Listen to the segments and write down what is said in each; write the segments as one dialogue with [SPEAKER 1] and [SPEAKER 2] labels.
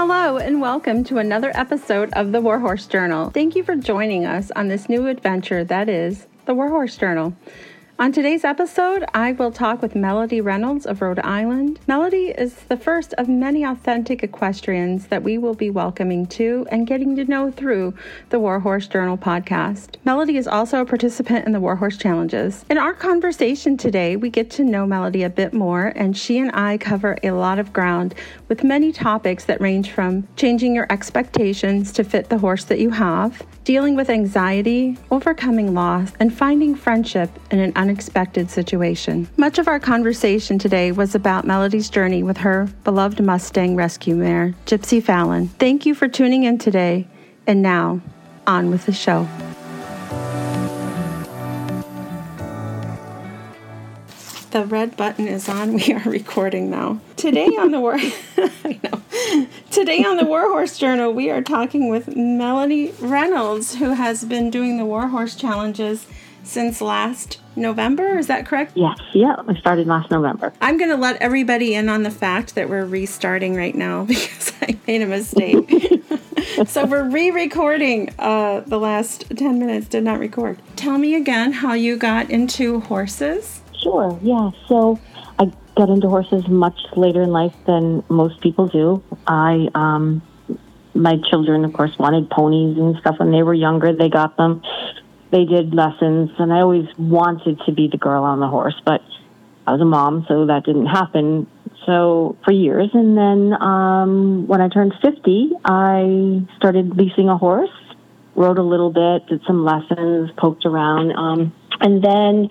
[SPEAKER 1] Hello, and welcome to another episode of the Warhorse Journal. Thank you for joining us on this new adventure that is the Warhorse Journal. On today's episode, I will talk with Melody Reynolds of Rhode Island. Melody is the first of many authentic equestrians that we will be welcoming to and getting to know through the Warhorse Journal podcast. Melody is also a participant in the Warhorse Challenges. In our conversation today, we get to know Melody a bit more, and she and I cover a lot of ground with many topics that range from changing your expectations to fit the horse that you have, dealing with anxiety, overcoming loss, and finding friendship in an unexpected situation. Much of our conversation today was about Melody's journey with her beloved Mustang rescue mare, Gypsy Fallon. Thank you for tuning in today, and now, on with the show. The red button is on. We are recording now. Today on the War I know. Today on the Warhorse Journal, we are talking with Melody Reynolds, who has been doing the Warhorse challenges since last November. Is that correct?
[SPEAKER 2] Yes, yeah, I started last November.
[SPEAKER 1] I'm going to let everybody in on the fact that we're restarting right now because I made a mistake. so we're re-recording uh, the last 10 minutes did not record tell me again how you got into horses
[SPEAKER 2] Sure, yeah. So I got into horses much later in life than most people do. I, um, my children, of course, wanted ponies and stuff when they were younger. They got them. They did lessons, and I always wanted to be the girl on the horse, but I was a mom, so that didn't happen. So for years, and then um, when I turned fifty, I started leasing a horse. Rode a little bit, did some lessons, poked around, um, and then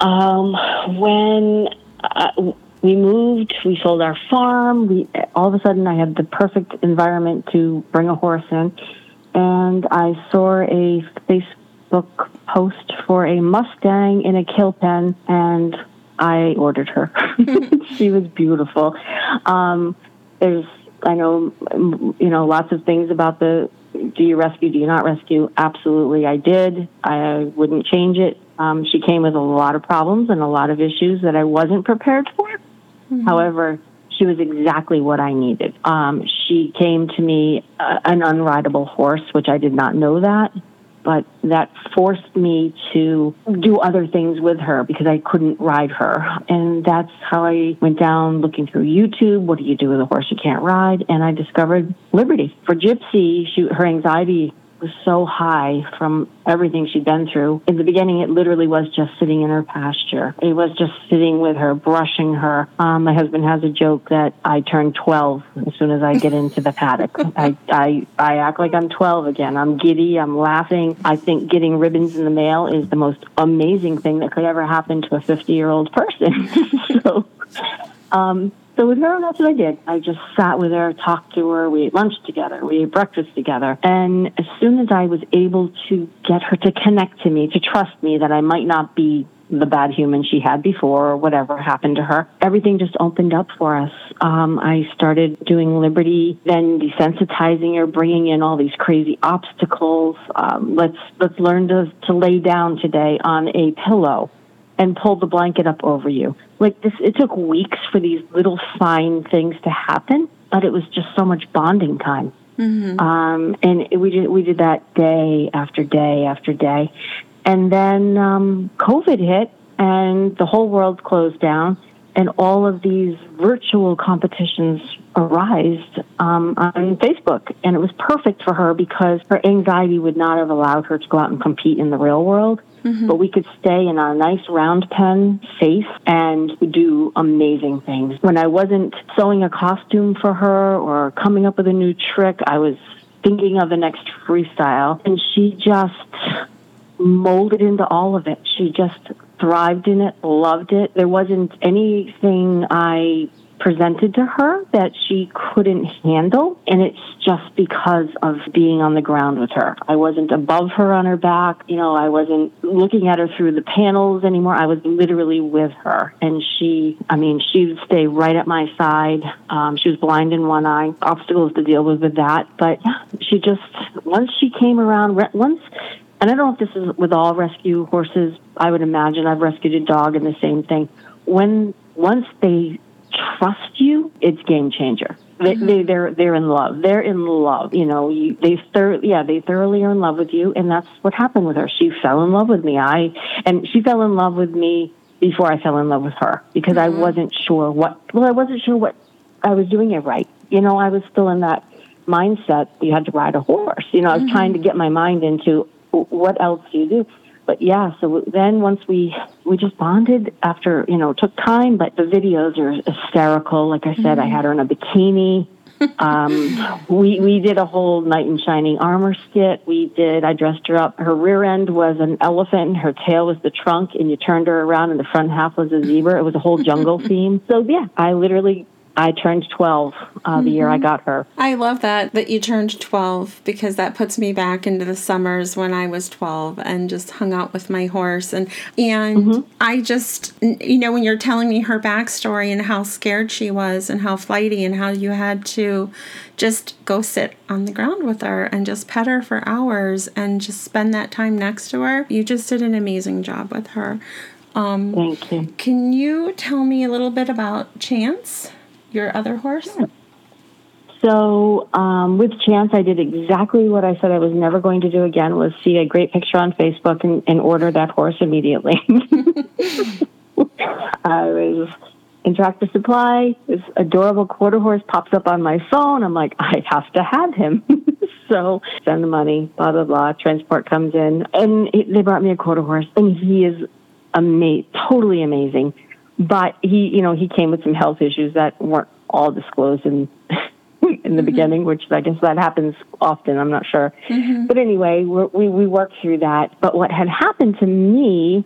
[SPEAKER 2] um, when uh, we moved, we sold our farm. We all of a sudden I had the perfect environment to bring a horse in, and I saw a Facebook post for a Mustang in a kill pen, and I ordered her. she was beautiful. Um, there's I know you know lots of things about the do you rescue, do you not rescue? Absolutely, I did. I wouldn't change it. Um, she came with a lot of problems and a lot of issues that I wasn't prepared for. Mm-hmm. However, she was exactly what I needed. Um, she came to me uh, an unrideable horse, which I did not know that, but that forced me to do other things with her because I couldn't ride her. And that's how I went down looking through YouTube. What do you do with a horse you can't ride? And I discovered Liberty. For Gypsy, she, her anxiety was so high from everything she'd been through. In the beginning, it literally was just sitting in her pasture. It was just sitting with her, brushing her. Um, my husband has a joke that I turn 12 as soon as I get into the paddock. I, I, I act like I'm 12 again. I'm giddy. I'm laughing. I think getting ribbons in the mail is the most amazing thing that could ever happen to a 50 year old person. so, um, so with her, that's what I did. I just sat with her, talked to her. We ate lunch together. We ate breakfast together. And as soon as I was able to get her to connect to me, to trust me that I might not be the bad human she had before or whatever happened to her, everything just opened up for us. Um, I started doing Liberty, then desensitizing her, bringing in all these crazy obstacles. Um, let's let's learn to to lay down today on a pillow and pull the blanket up over you. Like this, it took weeks for these little fine things to happen, but it was just so much bonding time. Mm-hmm. Um, and it, we did we did that day after day after day, and then um, COVID hit, and the whole world closed down, and all of these virtual competitions arose um, on Facebook, and it was perfect for her because her anxiety would not have allowed her to go out and compete in the real world. Mm-hmm. But we could stay in our nice round pen, safe, and do amazing things. When I wasn't sewing a costume for her or coming up with a new trick, I was thinking of the next freestyle, and she just molded into all of it. She just thrived in it, loved it. There wasn't anything I presented to her that she couldn't handle. And it's just because of being on the ground with her. I wasn't above her on her back. You know, I wasn't looking at her through the panels anymore. I was literally with her. And she, I mean, she would stay right at my side. Um, she was blind in one eye, obstacles to deal with with that. But she just, once she came around, once and I don't know if this is with all rescue horses. I would imagine I've rescued a dog and the same thing. When once they trust you, it's game changer. They, mm-hmm. they they're they're in love. They're in love. You know, you, they thor- yeah they thoroughly are in love with you, and that's what happened with her. She fell in love with me. I and she fell in love with me before I fell in love with her because mm-hmm. I wasn't sure what. Well, I wasn't sure what I was doing it right. You know, I was still in that mindset. You had to ride a horse. You know, I was mm-hmm. trying to get my mind into what else do you do but yeah, so then once we we just bonded after you know it took time, but the videos are hysterical. Like I said, mm-hmm. I had her in a bikini. um, we we did a whole knight in shining armor skit. We did. I dressed her up. Her rear end was an elephant, and her tail was the trunk. And you turned her around, and the front half was a zebra. It was a whole jungle theme. So yeah, I literally I turned 12 uh, mm-hmm. the year I mm-hmm. got her.
[SPEAKER 1] I love that, that you turned 12 because that puts me back into the summers when I was 12 and just hung out with my horse. And, and mm-hmm. I just, you know, when you're telling me her backstory and how scared she was and how flighty and how you had to just go sit on the ground with her and just pet her for hours and just spend that time next to her, you just did an amazing job with her.
[SPEAKER 2] Um, Thank you.
[SPEAKER 1] Can you tell me a little bit about Chance? Your other horse?
[SPEAKER 2] So um, with Chance, I did exactly what I said I was never going to do again: was see a great picture on Facebook and, and order that horse immediately. I was in Tractor Supply. This adorable quarter horse pops up on my phone. I'm like, I have to have him. so send the money, blah blah blah. Transport comes in, and they brought me a quarter horse, and he is ama- totally amazing. But he, you know, he came with some health issues that weren't all disclosed in in the mm-hmm. beginning, which I guess that happens often. I'm not sure, mm-hmm. but anyway, we we worked through that. But what had happened to me,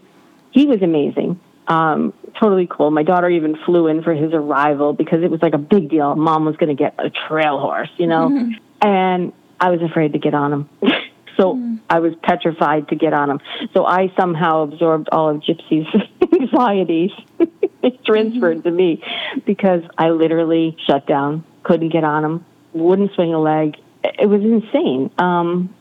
[SPEAKER 2] he was amazing. Um, totally cool. My daughter even flew in for his arrival because it was like a big deal. Mom was going to get a trail horse, you know, mm-hmm. and I was afraid to get on him. So mm. I was petrified to get on him. So I somehow absorbed all of Gypsy's anxieties. it transferred mm-hmm. to me because I literally shut down, couldn't get on him, wouldn't swing a leg. It was insane. Um,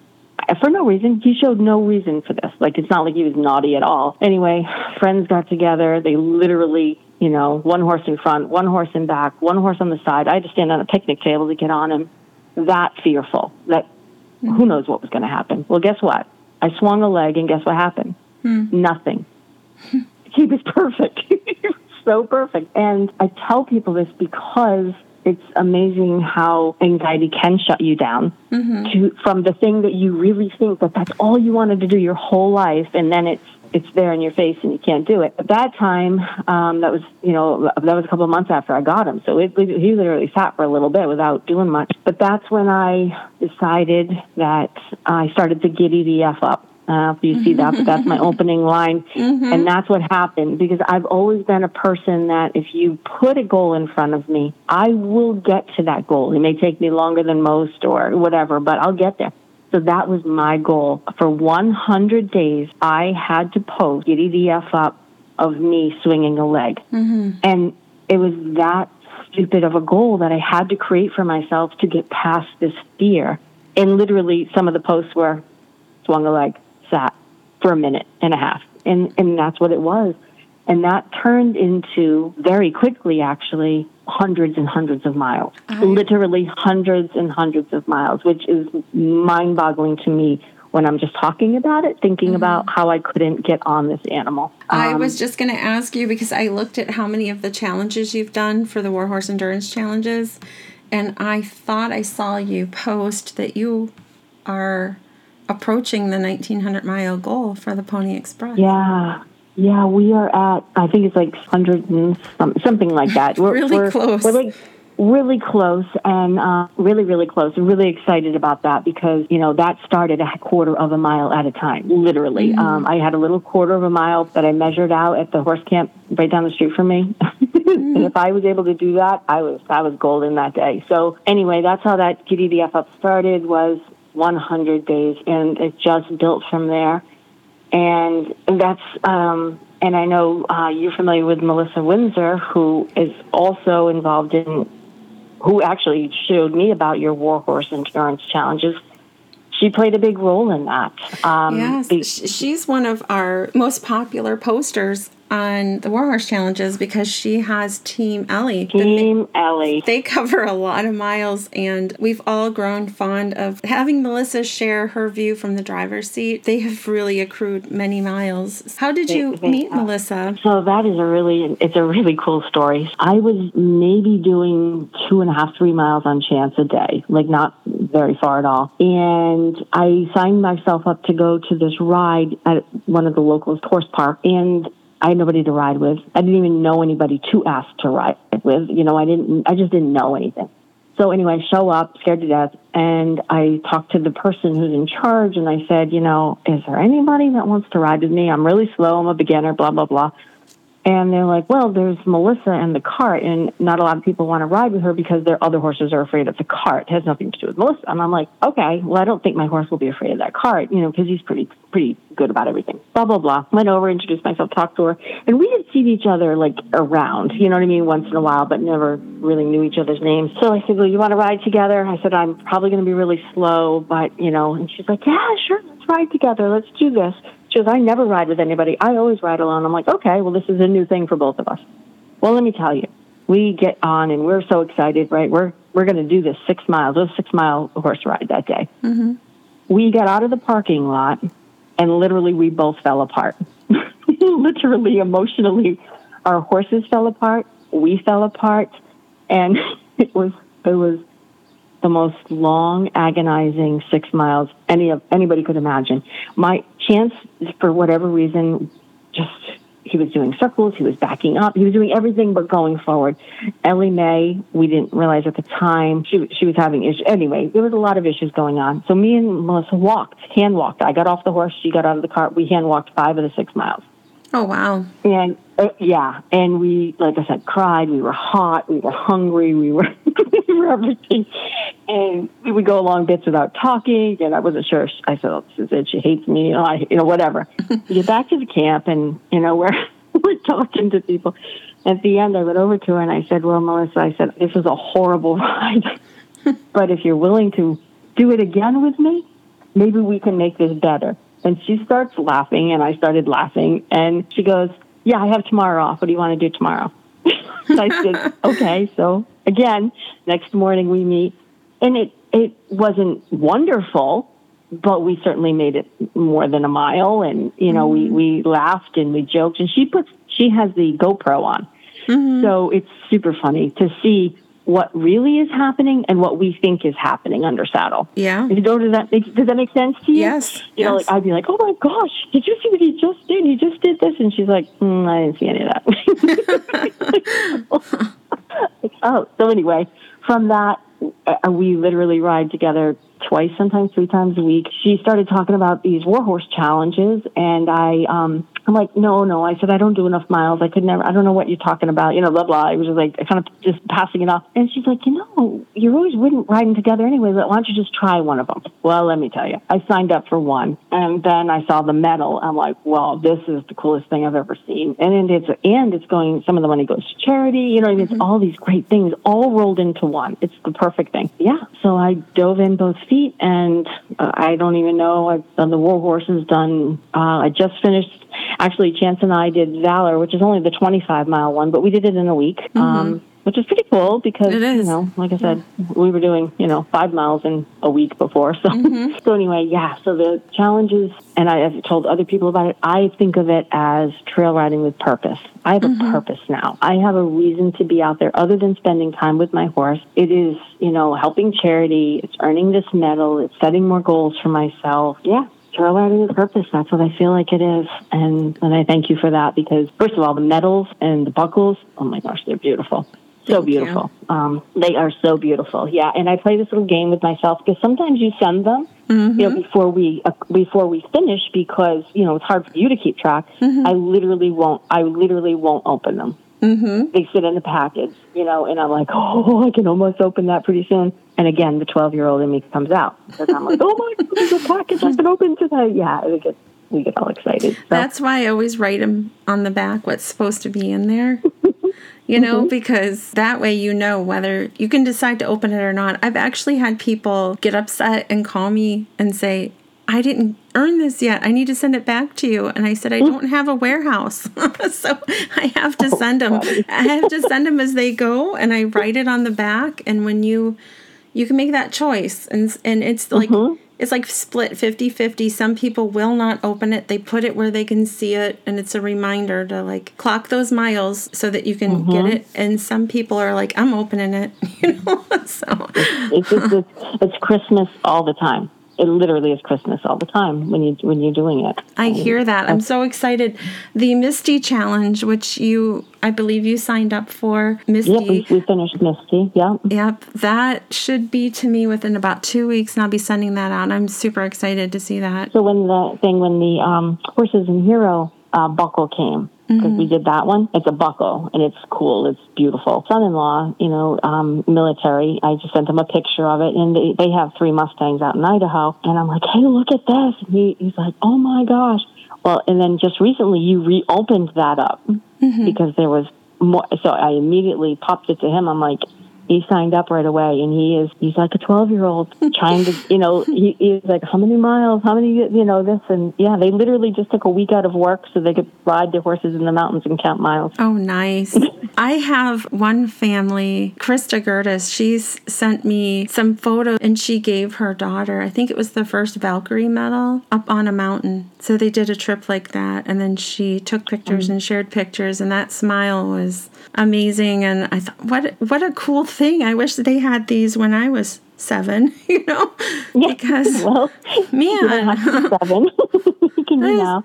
[SPEAKER 2] for no reason. He showed no reason for this. Like, it's not like he was naughty at all. Anyway, friends got together. They literally, you know, one horse in front, one horse in back, one horse on the side. I had to stand on a picnic table to get on him. That fearful. That Mm-hmm. Who knows what was going to happen? Well, guess what? I swung a leg, and guess what happened? Mm. Nothing. he was perfect. he was so perfect. And I tell people this because it's amazing how anxiety can shut you down mm-hmm. to from the thing that you really think that that's all you wanted to do your whole life, and then it's it's there in your face and you can't do it. At that time, um, that was you know that was a couple of months after I got him, so it, he literally sat for a little bit without doing much. But that's when I decided that I started to giddy the f up. Uh, if you see that, but that's my opening line, mm-hmm. and that's what happened because I've always been a person that if you put a goal in front of me, I will get to that goal. It may take me longer than most or whatever, but I'll get there. So that was my goal. For 100 days, I had to post Giddy the F up of me swinging a leg. Mm-hmm. And it was that stupid of a goal that I had to create for myself to get past this fear. And literally, some of the posts were swung a leg, sat for a minute and a half. And, and that's what it was. And that turned into very quickly, actually, hundreds and hundreds of miles. I... Literally hundreds and hundreds of miles, which is mind boggling to me when I'm just talking about it, thinking mm-hmm. about how I couldn't get on this animal.
[SPEAKER 1] Um, I was just going to ask you because I looked at how many of the challenges you've done for the Warhorse Endurance Challenges, and I thought I saw you post that you are approaching the 1900 mile goal for the Pony Express.
[SPEAKER 2] Yeah. Yeah, we are at I think it's like hundred and some, something like that.
[SPEAKER 1] We're really we're, close.
[SPEAKER 2] We're like really close and uh, really really close. I'm really excited about that because you know that started a quarter of a mile at a time, literally. Mm-hmm. Um, I had a little quarter of a mile that I measured out at the horse camp right down the street from me. mm-hmm. and if I was able to do that, I was I was golden that day. So anyway, that's how that Giddy the F up started was 100 days, and it just built from there and that's um, and I know uh, you're familiar with Melissa Windsor, who is also involved in, who actually showed me about your Warhorse endurance challenges. She played a big role in that.
[SPEAKER 1] Um, yes, the, she's one of our most popular posters on the Warhorse Challenges because she has Team Ellie. The-
[SPEAKER 2] Team Ellie.
[SPEAKER 1] they cover a lot of miles, and we've all grown fond of having Melissa share her view from the driver's seat. They have really accrued many miles. How did you
[SPEAKER 2] they
[SPEAKER 1] meet
[SPEAKER 2] have.
[SPEAKER 1] Melissa?
[SPEAKER 2] So that is a really, it's a really cool story. I was maybe doing two and a half, three miles on chance a day, like not very far at all. And I signed myself up to go to this ride at one of the local horse park and I had nobody to ride with. I didn't even know anybody to ask to ride with. You know, I didn't, I just didn't know anything. So anyway, I show up, scared to death, and I talked to the person who's in charge, and I said, you know, is there anybody that wants to ride with me? I'm really slow. I'm a beginner. Blah blah blah. And they're like, well, there's Melissa and the cart, and not a lot of people want to ride with her because their other horses are afraid of the cart. It has nothing to do with Melissa. And I'm like, okay, well, I don't think my horse will be afraid of that cart, you know, because he's pretty pretty good about everything. Blah blah blah. Went over, introduced myself, talked to her, and we had seen each other like around, you know what I mean, once in a while, but never really knew each other's names. So I said, well, you want to ride together? I said, I'm probably going to be really slow, but you know, and she's like, yeah, sure, let's ride together. Let's do this. Goes, I never ride with anybody. I always ride alone. I'm like, okay, well, this is a new thing for both of us. Well, let me tell you, we get on and we're so excited, right? We're we're going to do this six miles. It was a six mile horse ride that day. Mm-hmm. We got out of the parking lot, and literally we both fell apart. literally, emotionally, our horses fell apart. We fell apart, and it was it was the most long, agonizing six miles any of anybody could imagine. My chance, for whatever reason, just he was doing circles, he was backing up, he was doing everything but going forward. Ellie Mae, we didn't realize at the time she she was having issues. Anyway, there was a lot of issues going on. So me and Melissa walked, hand walked. I got off the horse, she got out of the cart. We hand walked five of the six miles.
[SPEAKER 1] Oh, wow.
[SPEAKER 2] And uh, yeah, and we, like I said, cried. We were hot. We were hungry. We were, we were everything. And we would go along bits without talking. And I wasn't sure. I said, oh, this is it. She hates me. You know, I, you know, whatever. we get back to the camp, and you know, we're we're talking to people. At the end, I went over to her and I said, "Well, Melissa, I said this was a horrible ride, but if you're willing to do it again with me, maybe we can make this better." And she starts laughing, and I started laughing. And she goes, Yeah, I have tomorrow off. What do you want to do tomorrow? so I said, Okay. So again, next morning we meet. And it, it wasn't wonderful, but we certainly made it more than a mile. And, you know, we, we mm-hmm. laughed and we joked. And she puts, she has the GoPro on. Mm-hmm. So it's super funny to see what really is happening and what we think is happening under saddle.
[SPEAKER 1] Yeah.
[SPEAKER 2] You know, does that make, does that make sense to you?
[SPEAKER 1] Yes,
[SPEAKER 2] You know,
[SPEAKER 1] yes.
[SPEAKER 2] like I'd be like, oh my gosh, did you see what he just did? He just did this, and she's like, mm, I didn't see any of that. oh, so anyway, from that, uh, we literally ride together twice, sometimes three times a week. She started talking about these warhorse challenges, and I, um, I'm like, no, no. I said I don't do enough miles. I could never. I don't know what you're talking about. You know, blah blah. I was just like, kind of just passing it off. And she's like, you know, you're always wouldn't riding together anyway. Why don't you just try one of them? Well, let me tell you, I signed up for one, and then I saw the medal. I'm like, well, this is the coolest thing I've ever seen. And it's and it's going. Some of the money goes to charity. You know, it's all these great things all rolled into one. It's the perfect thing. Yeah. So I dove in both feet, and uh, I don't even know. I've done the war horses. Done. Uh, I just finished. Actually, Chance and I did Valor, which is only the 25 mile one, but we did it in a week. Um, which is pretty cool because you know, like I said, we were doing you know five miles in a week before. So mm-hmm. so anyway, yeah. So the challenges, and I have told other people about it. I think of it as trail riding with purpose. I have a mm-hmm. purpose now. I have a reason to be out there other than spending time with my horse. It is you know helping charity. It's earning this medal. It's setting more goals for myself. Yeah. Trail riding with purpose. That's what I feel like it is. And, and I thank you for that because, first of all, the medals and the buckles, oh my gosh, they're beautiful. So
[SPEAKER 1] Thank
[SPEAKER 2] beautiful. Um, they are so beautiful. Yeah, and I play this little game with myself because sometimes you send them, you know, before we uh, before we finish because you know it's hard for you to keep track. I literally won't. I literally won't open them. Mm-hmm. They sit in the package, you know, and I'm like, oh, I can almost open that pretty soon. And again, the 12 year old in me comes out because I'm like, oh my, God, there's a package I can open today. Yeah, we get we get all excited. So.
[SPEAKER 1] That's why I always write them on the back what's supposed to be in there. You know,
[SPEAKER 2] Mm-hmm.
[SPEAKER 1] because that way you know whether you can decide to open it or not. I've actually had people get upset and call me and say, I didn't earn this yet. I need to send it back to you. And I said, I don't have a warehouse. so I have to send them. I have to send them as they go. And I write it on the back. And when you, you can make that choice. And, and it's like,
[SPEAKER 2] Mm-hmm.
[SPEAKER 1] It's like split 50-50 some people will not open it they put it where they can see it and it's a reminder to like clock those miles so that you can get
[SPEAKER 2] Mm-hmm.
[SPEAKER 1] it and some people are like i'm opening it you know so
[SPEAKER 2] it's, it's Christmas all the time. It literally is Christmas all the time when you when you're doing it.
[SPEAKER 1] i hear that i'm so excited the misty challenge which you i believe you signed up for misty
[SPEAKER 2] Yep, we, we finished Misty. Yep.
[SPEAKER 1] Yep, that should be to me within about two weeks, and I'll be sending that out. I'm super excited to see that.
[SPEAKER 2] So when the thing when the um, horses and hero uh, buckle came because we did that one. It's a buckle and it's cool. It's beautiful. Son-in-law, you know, um, military. I just sent him a picture of it, and they, they have three Mustangs out in Idaho. And I'm like, hey, look at this. And he, he's like, oh my gosh. Well, and then just recently you reopened that up because there was more. So I immediately popped it to him. I'm like, he signed up right away and he is he's like a 12 year old trying to you know he, he's like how many miles how many you know this and yeah they literally just took a week out of work so they could ride their horses in the mountains and count miles
[SPEAKER 1] Oh, nice. I have one family, Krista Gertis. She's sent me some photos and she gave her daughter, I think it was the first Valkyrie medal, up on a mountain. So they did a trip like that. And then she took pictures mm. and shared pictures, and that smile was amazing. And I thought, what, what a cool thing. I wish they had these when I was seven, you know? Because,
[SPEAKER 2] well
[SPEAKER 1] man.
[SPEAKER 2] have to be seven. You can be now.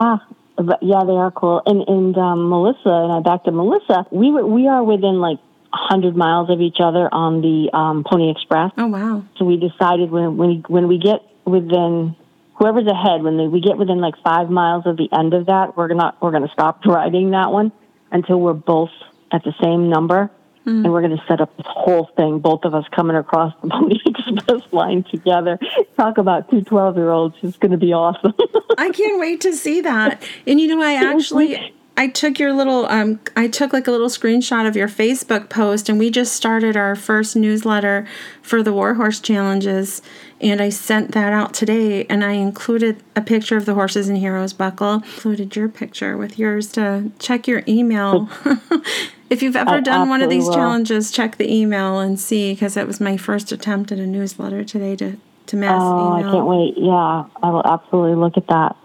[SPEAKER 2] Ah but yeah they are cool. And and um, melissa and i back to melissa we were we are within like 100 miles of each other on the um, pony express.
[SPEAKER 1] Oh, wow.
[SPEAKER 2] So we decided when when we, when we get within whoever's ahead, when we get within like five miles of the end of that, we're gonna we're gonna stop riding that one until we're both at the same number, and we're gonna set up this whole thing, both of us coming across the Pony Express line together. Talk about two 12 year olds! It's gonna be awesome.
[SPEAKER 1] I can't wait to see that. And you know, I actually I took your little um I took like a little screenshot of your Facebook post and we just started our first newsletter for the Warhorse challenges and I sent that out today and I included a picture of the horses and heroes buckle, included your picture with yours to check your email. if you've ever
[SPEAKER 2] I
[SPEAKER 1] done one of these
[SPEAKER 2] will.
[SPEAKER 1] challenges, check the email and see because it was my first attempt at a newsletter today to to mass
[SPEAKER 2] Oh, I
[SPEAKER 1] email.
[SPEAKER 2] can't wait. Yeah, I will absolutely look at that.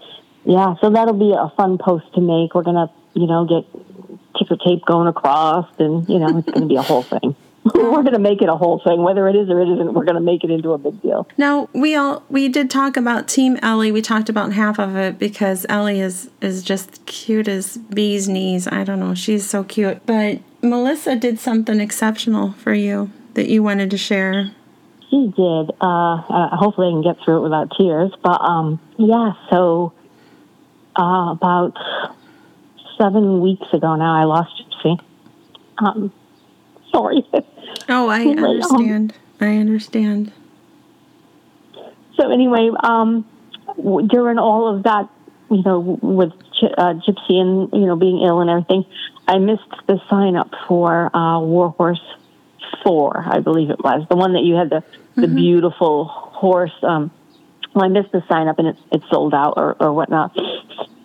[SPEAKER 2] Yeah, so that'll be a fun post to make. We're going to, you know, get ticker tape going across, and, you know, it's going to be a whole thing. we're going to make it a whole thing. Whether it is or it isn't, we're going to make it into a big deal.
[SPEAKER 1] Now we all we did talk about Team Ellie. We talked about half of it because Ellie is is just cute as bee's knees. I don't know, she's so cute. But Melissa did something exceptional for you that you wanted to share.
[SPEAKER 2] She did. Uh, uh, hopefully, I can get through it without tears. But um, yeah, so uh, about seven weeks ago now, I lost Gypsy. Um, sorry.
[SPEAKER 1] Oh, I
[SPEAKER 2] Like, um,
[SPEAKER 1] understand. I understand.
[SPEAKER 2] So anyway, um, during all of that, you know, with uh, Gypsy and you know being ill and everything, I missed the sign up for uh, Warhorse Four, I believe it was the one that you had the the beautiful horse. Um, well, I missed the sign up and it it sold out or or whatnot.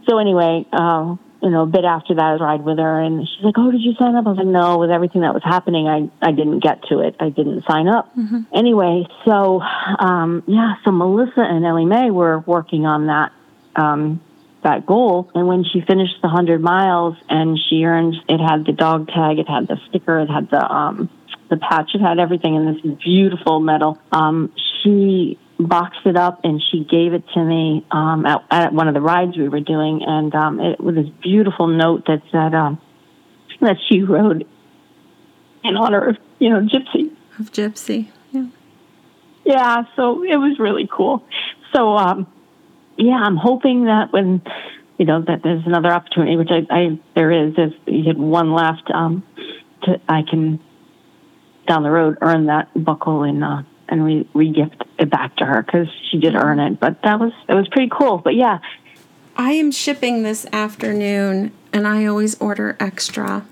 [SPEAKER 2] So anyway, um, you know, a bit after that, I was ride with her, and she's like, "Oh, did you sign up?" I was like, "No." With everything that was happening, I I didn't get to it. I didn't sign up. Anyway, so um, yeah, so Melissa and Ellie Mae were working on that um, that goal, and when she finished the hundred miles, and she earned, it had the dog tag, it had the sticker, it had the um, the patch, it had everything in this beautiful medal. Um, she boxed it up and she gave it to me um, at, at one of the rides we were doing, and um, it was this beautiful note that said um, that she wrote in honor of you know Gypsy.
[SPEAKER 1] Of Gypsy. Yeah.
[SPEAKER 2] Yeah, so it was really cool. So um, yeah, I'm hoping that when you know that there's another opportunity, which I, I there is, if you get one left, um, to, I can down the road earn that buckle and uh, and we re-gift it back to her because she did earn it. But that was that was pretty cool. But yeah,
[SPEAKER 1] I am shipping this afternoon and I always order extra.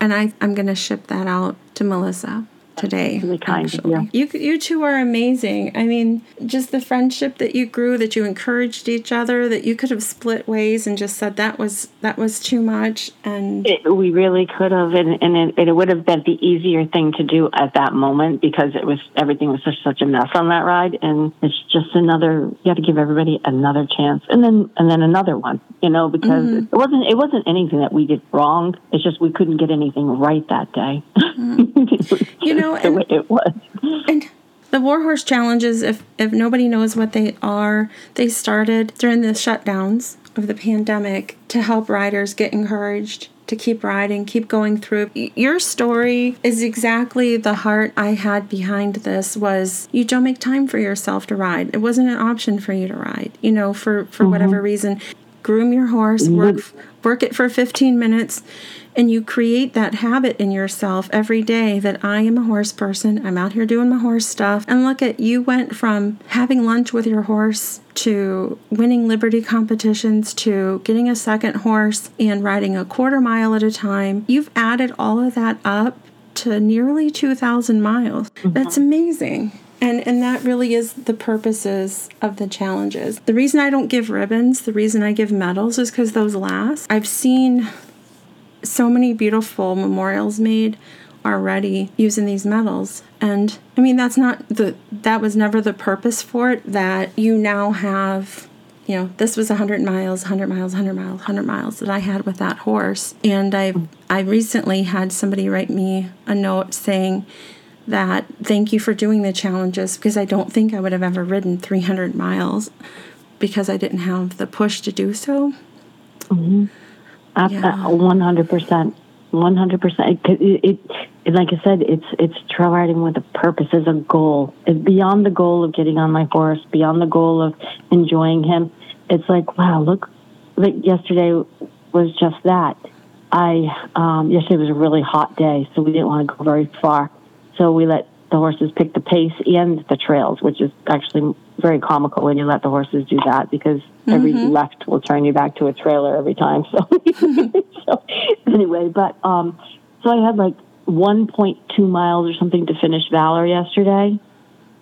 [SPEAKER 1] And I, I'm gonna ship that out to Melissa. Today.
[SPEAKER 2] Really kind of
[SPEAKER 1] actually. You you two are amazing. I mean, just the friendship that you grew, that you encouraged each other, that you could have split ways and just said that was that was too much. And
[SPEAKER 2] It, we really could have, and, and it, it would have been the easier thing to do at that moment because it was everything was such such a mess on that ride, and it's just another. You have to give everybody another chance, and then and then another one. You know, because mm-hmm. it wasn't it wasn't anything that we did wrong. It's just we couldn't get anything right that day.
[SPEAKER 1] You know, and-
[SPEAKER 2] it was.
[SPEAKER 1] And the Warhorse challenges, if if nobody knows what they are, they started during the shutdowns of the pandemic to help riders get encouraged to keep riding, keep going through. Your story is exactly the heart I had behind this was you don't make time for yourself to ride. It wasn't an option for you to ride, you know, for for mm-hmm. whatever reason. Groom your horse, mm-hmm. work work it for 15 minutes and you create that habit in yourself every day that I am a horse person. I'm out here doing my horse stuff. And look at you went from having lunch with your horse to winning liberty competitions to getting a second horse and riding a quarter mile at a time. You've added all of that up to nearly 2,000 miles. Mm-hmm. That's amazing. And, and that really is the purposes of the challenges. The reason I don't give ribbons, the reason I give medals is because those last. I've seen so many beautiful memorials made already using these medals and i mean that's not the that was never the purpose for it that you now have you know this was 100 miles 100 miles 100 miles 100 miles that i had with that horse and i i recently had somebody write me a note saying that thank you for doing the challenges because i don't think i would have ever ridden 300 miles because i didn't have the push to do so Mm-hmm. Yeah.
[SPEAKER 2] One hundred percent, one hundred percent. It, it, like I said, it's it's trail riding with a purpose, as a goal. It's beyond the goal of getting on my horse, beyond the goal of enjoying him. It's like, wow, look, like yesterday was just that. I um, yesterday was a really hot day, so we didn't want to go very far. So we let the horses pick the pace and the trails, which is actually very comical when you let the horses do that because every left will turn you back to a trailer every time. So, so anyway, but um, so I had like 1.2 miles or something to finish Valor yesterday,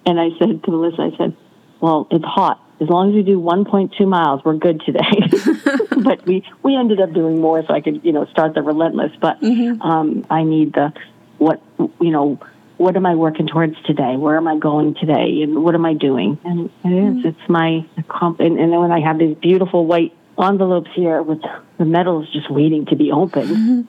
[SPEAKER 2] and I said to Melissa, I said, "Well, it's hot. As long as we do 1.2 miles, we're good today." but we we ended up doing more, so I could you know start the relentless. But um, I need the what you know what am I working towards today? Where am I going today? And what am I doing? And it is, mm-hmm. it's my, comp- and, and then when I have these beautiful white envelopes here with the medals just waiting to be opened.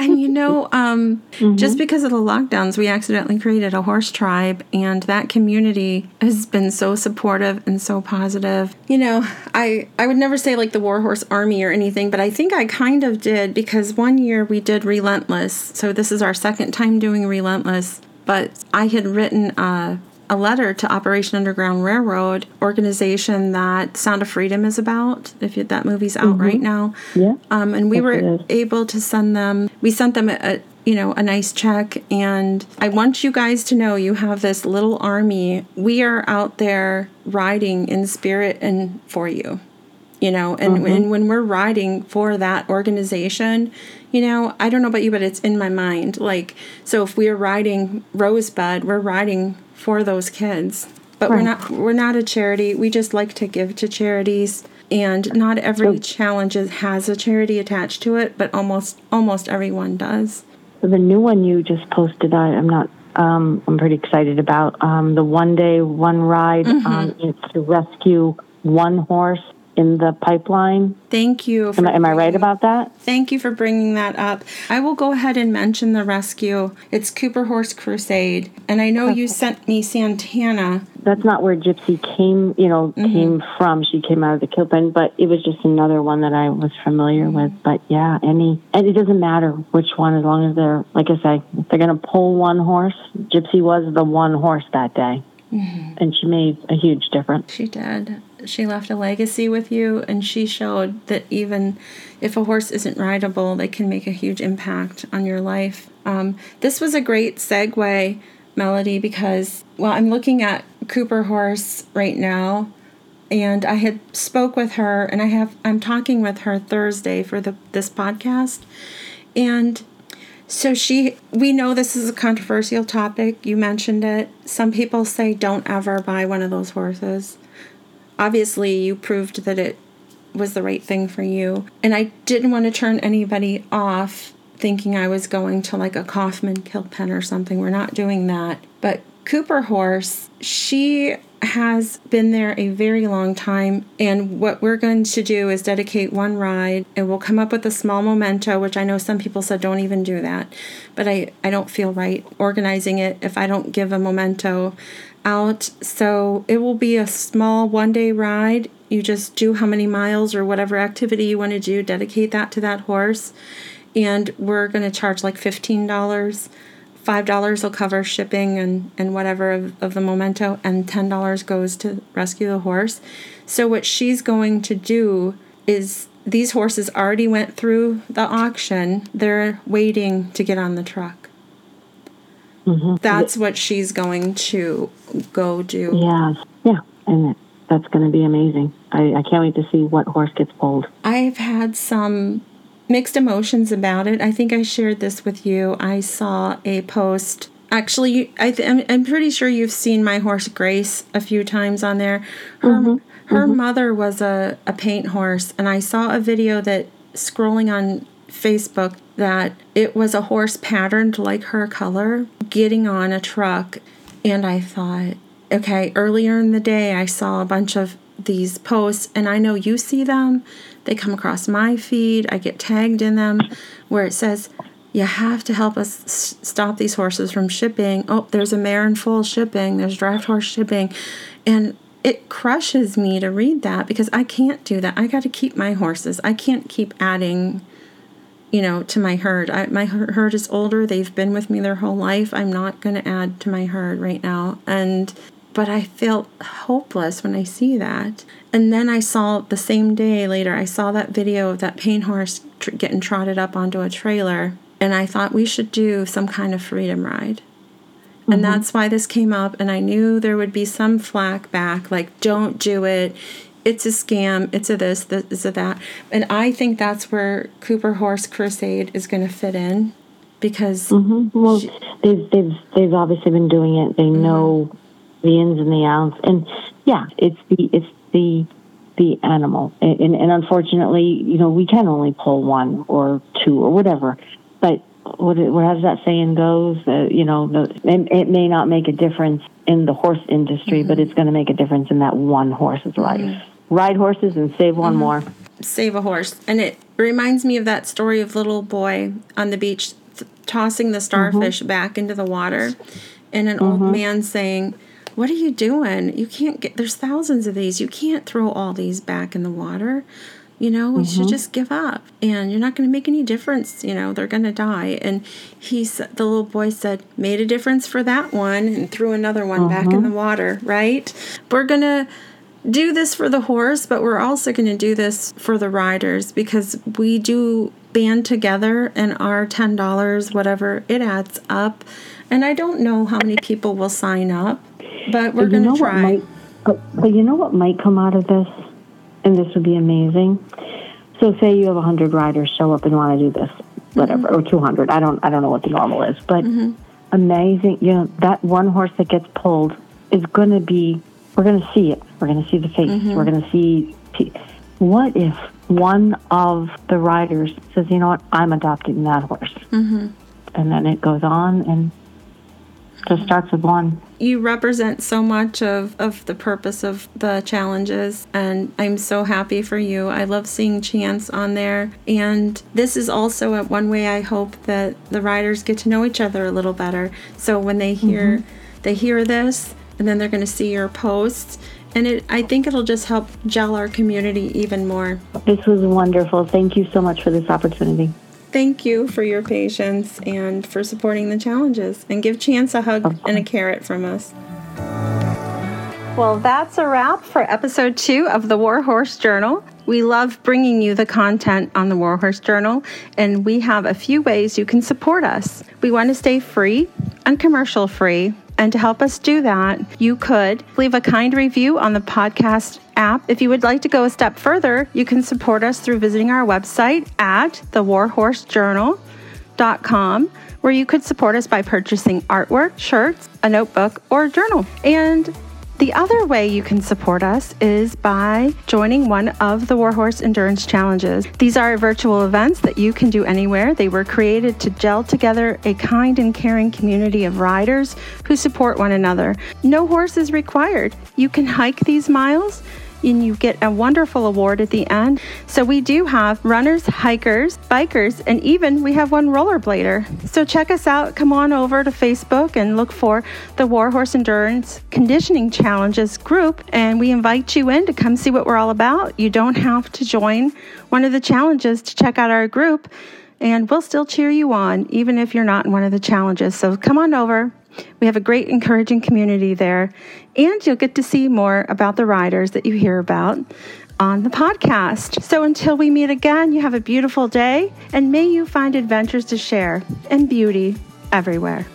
[SPEAKER 1] and you know, um, just because of the lockdowns, we accidentally created a horse tribe, and that community has been so supportive and so positive. You know, I I would never say like the Warhorse Army or anything, but I think I kind of did because one year we did Relentless. So this is our second time doing Relentless, but I had written a a letter to Operation Underground Railroad organization that Sound of Freedom is about. If you, that movie's out right now,
[SPEAKER 2] Yeah.
[SPEAKER 1] um, and we were able to send them. We sent them a, a you know a nice check, and I want you guys to know you have this little army. We are out there riding in spirit and for you you know and, and when we're riding for that organization you know i don't know about you but it's in my mind like so if we're riding rosebud we're riding for those kids but we're not we're not a charity we just like to give to charities and not every challenge has a charity attached to it but almost almost everyone does
[SPEAKER 2] the new one you just posted, I, I'm not. Um, I'm pretty excited about um, the one day, one ride. Um, it's to rescue one horse in the pipeline.
[SPEAKER 1] thank you
[SPEAKER 2] Am I, am I right about that?
[SPEAKER 1] Thank you for bringing that up. I will go ahead and mention the rescue. It's Cooper Horse Crusade. And I know you sent me Santana.
[SPEAKER 2] That's not where Gypsy came. You know, mm-hmm. came from. She came out of the kill pen, but it was just another one that I was familiar mm-hmm. with. But yeah, any and it doesn't matter which one, as long as they're like I say, if they're going to pull one horse. Gypsy was the one horse that day, mm-hmm. and she made a huge difference.
[SPEAKER 1] She did. She left a legacy with you, and she showed that even if a horse isn't rideable, they can make a huge impact on your life. Um, this was a great segue, Melody, because, well, I'm looking at Cooper Horse right now, and I had spoke with her, and I have I'm talking with her Thursday for the this podcast, and So she we know this is a controversial topic. You mentioned it. Some people say don't ever buy one of those horses. Obviously, you proved that it was the right thing for you. And I didn't want to turn anybody off thinking I was going to like a Kaufman kill pen or something. We're not doing that. But Cooper Horse, she has been there a very long time. And what we're going to do is dedicate one ride and we'll come up with a small memento, which I know some people said don't even do that. But I, I don't feel right organizing it if I don't give a memento out. So it will be a small one day ride. You just do how many miles or whatever activity you want to do, dedicate that to that horse. And we're going to charge like $15 five dollars will cover shipping and and whatever of, of the memento and ten dollars goes to rescue the horse so what she's going to do is these horses already went through the auction they're waiting to get on the truck mm-hmm. that's what she's going to go do
[SPEAKER 2] yeah yeah and that's going to be amazing I, I can't wait to see what horse gets pulled
[SPEAKER 1] i've had some mixed emotions about it. I think I shared this with you. I saw a post. Actually, I th- I'm pretty sure you've seen my horse Grace a few times on there. Her mm-hmm. her mm-hmm. mother was a, a paint horse, and I saw a video that scrolling on Facebook that it was a horse patterned like her color getting on a truck, and I thought, okay, earlier in the day I saw a bunch of these posts, and I know you see them they come across my feed. I get tagged in them where it says, You have to help us s- stop these horses from shipping. Oh, there's a mare in full shipping, there's draft horse shipping. And it crushes me to read that because I can't do that. I got to keep my horses. I can't keep adding, you know, to my herd. I, my herd is older. They've been with me their whole life. I'm not going to add to my herd right now. And but I felt hopeless when I see that. And then I saw the same day later, I saw that video of that paint horse tr- getting trotted up onto a trailer. And I thought we should do some kind of freedom ride. Mm-hmm. And that's why this came up. And I knew there would be some flack back like, don't do it. It's a scam. It's a this, this, is a that. And I think that's where Cooper Horse Crusade is going to fit in because.
[SPEAKER 2] Mm-hmm. Well, she, they've, they've, they've obviously been doing it. They mm-hmm. know the ins and the outs. And yeah, it's the it's the the animal. And, and, and unfortunately, you know, we can only pull one or two or whatever. What what has that saying goes? Uh, you know, the, it, it, may not make a difference in the horse industry, mm-hmm. but it's going to make a difference in that one horse's life. Mm-hmm. Ride horses and save one mm-hmm. more.
[SPEAKER 1] Save a horse, and it reminds me of that story of little boy on the beach th- tossing the starfish mm-hmm. back into the water, and an old mm-hmm. man saying what are you doing? You can't get, there's thousands of these. You can't throw all these back in the water. You know, mm-hmm. you should just give up and you're not going to make any difference. You know, they're going to die. And he said, the little boy said, made a difference for that one and threw another one mm-hmm. back in the mm-hmm. water, right? We're going to do this for the horse, but we're also going to do this for the riders because we do band together and our $10, whatever, it adds up. And I don't know how many people will sign up but we're going to try.
[SPEAKER 2] Might, but you know what might come out of this? And this would be amazing. So say you have 100 riders show up and want to do this, whatever, mm-hmm. or 200. I don't I don't know what the normal is, but mm-hmm. amazing. You know, that one horse that gets pulled is going to be we're going to see it. We're going to see the face. Mm-hmm. We're going to see what if one of the riders says, "You know what? I'm adopting that horse." Mm-hmm. And then it goes on and just starts with one.
[SPEAKER 1] You represent so much of, of the purpose of the challenges, and I'm so happy for you. I love seeing Chance on there. And this is also a, one way I hope that the riders get to know each other a little better. So when they hear mm-hmm. they hear this, and then they're going to see your posts and it i think it'll just help gel our community even more
[SPEAKER 2] this was wonderful thank you so much for this opportunity
[SPEAKER 1] Thank you for your patience and for supporting the challenges. And give Chance a hug and a carrot from us. Well, that's a wrap for episode two of the Warhorse Journal. We love bringing you the content on the Warhorse Journal, and we have a few ways you can support us. We want to stay free and commercial free and to help us do that, you could leave a kind review on the podcast app. If you would like to go a step further, you can support us through visiting our website at the Warhorse Journal where you could support us by purchasing artwork, shirts, a notebook, or a journal. And the other way you can support us is by joining one of the Warhorse Endurance Challenges. These are virtual events that you can do anywhere. They were created to gel together a kind and caring community of riders who support one another. No horse is required. You can hike these miles and you get a wonderful award at the end. So we do have runners, hikers, bikers, and even we have one rollerblader. So check us out. Come on over to Facebook and look for the Warhorse Endurance Conditioning Challenges group, and we invite you in to come see what we're all about. You don't have to join one of the challenges to check out our group. And we'll still cheer you on, even if you're not in one of the challenges. So come on over, we have a great, encouraging community there, and you'll get to see more about the riders that you hear about on the podcast. So until we meet again, you have a beautiful day, and may you find adventures to share and beauty everywhere.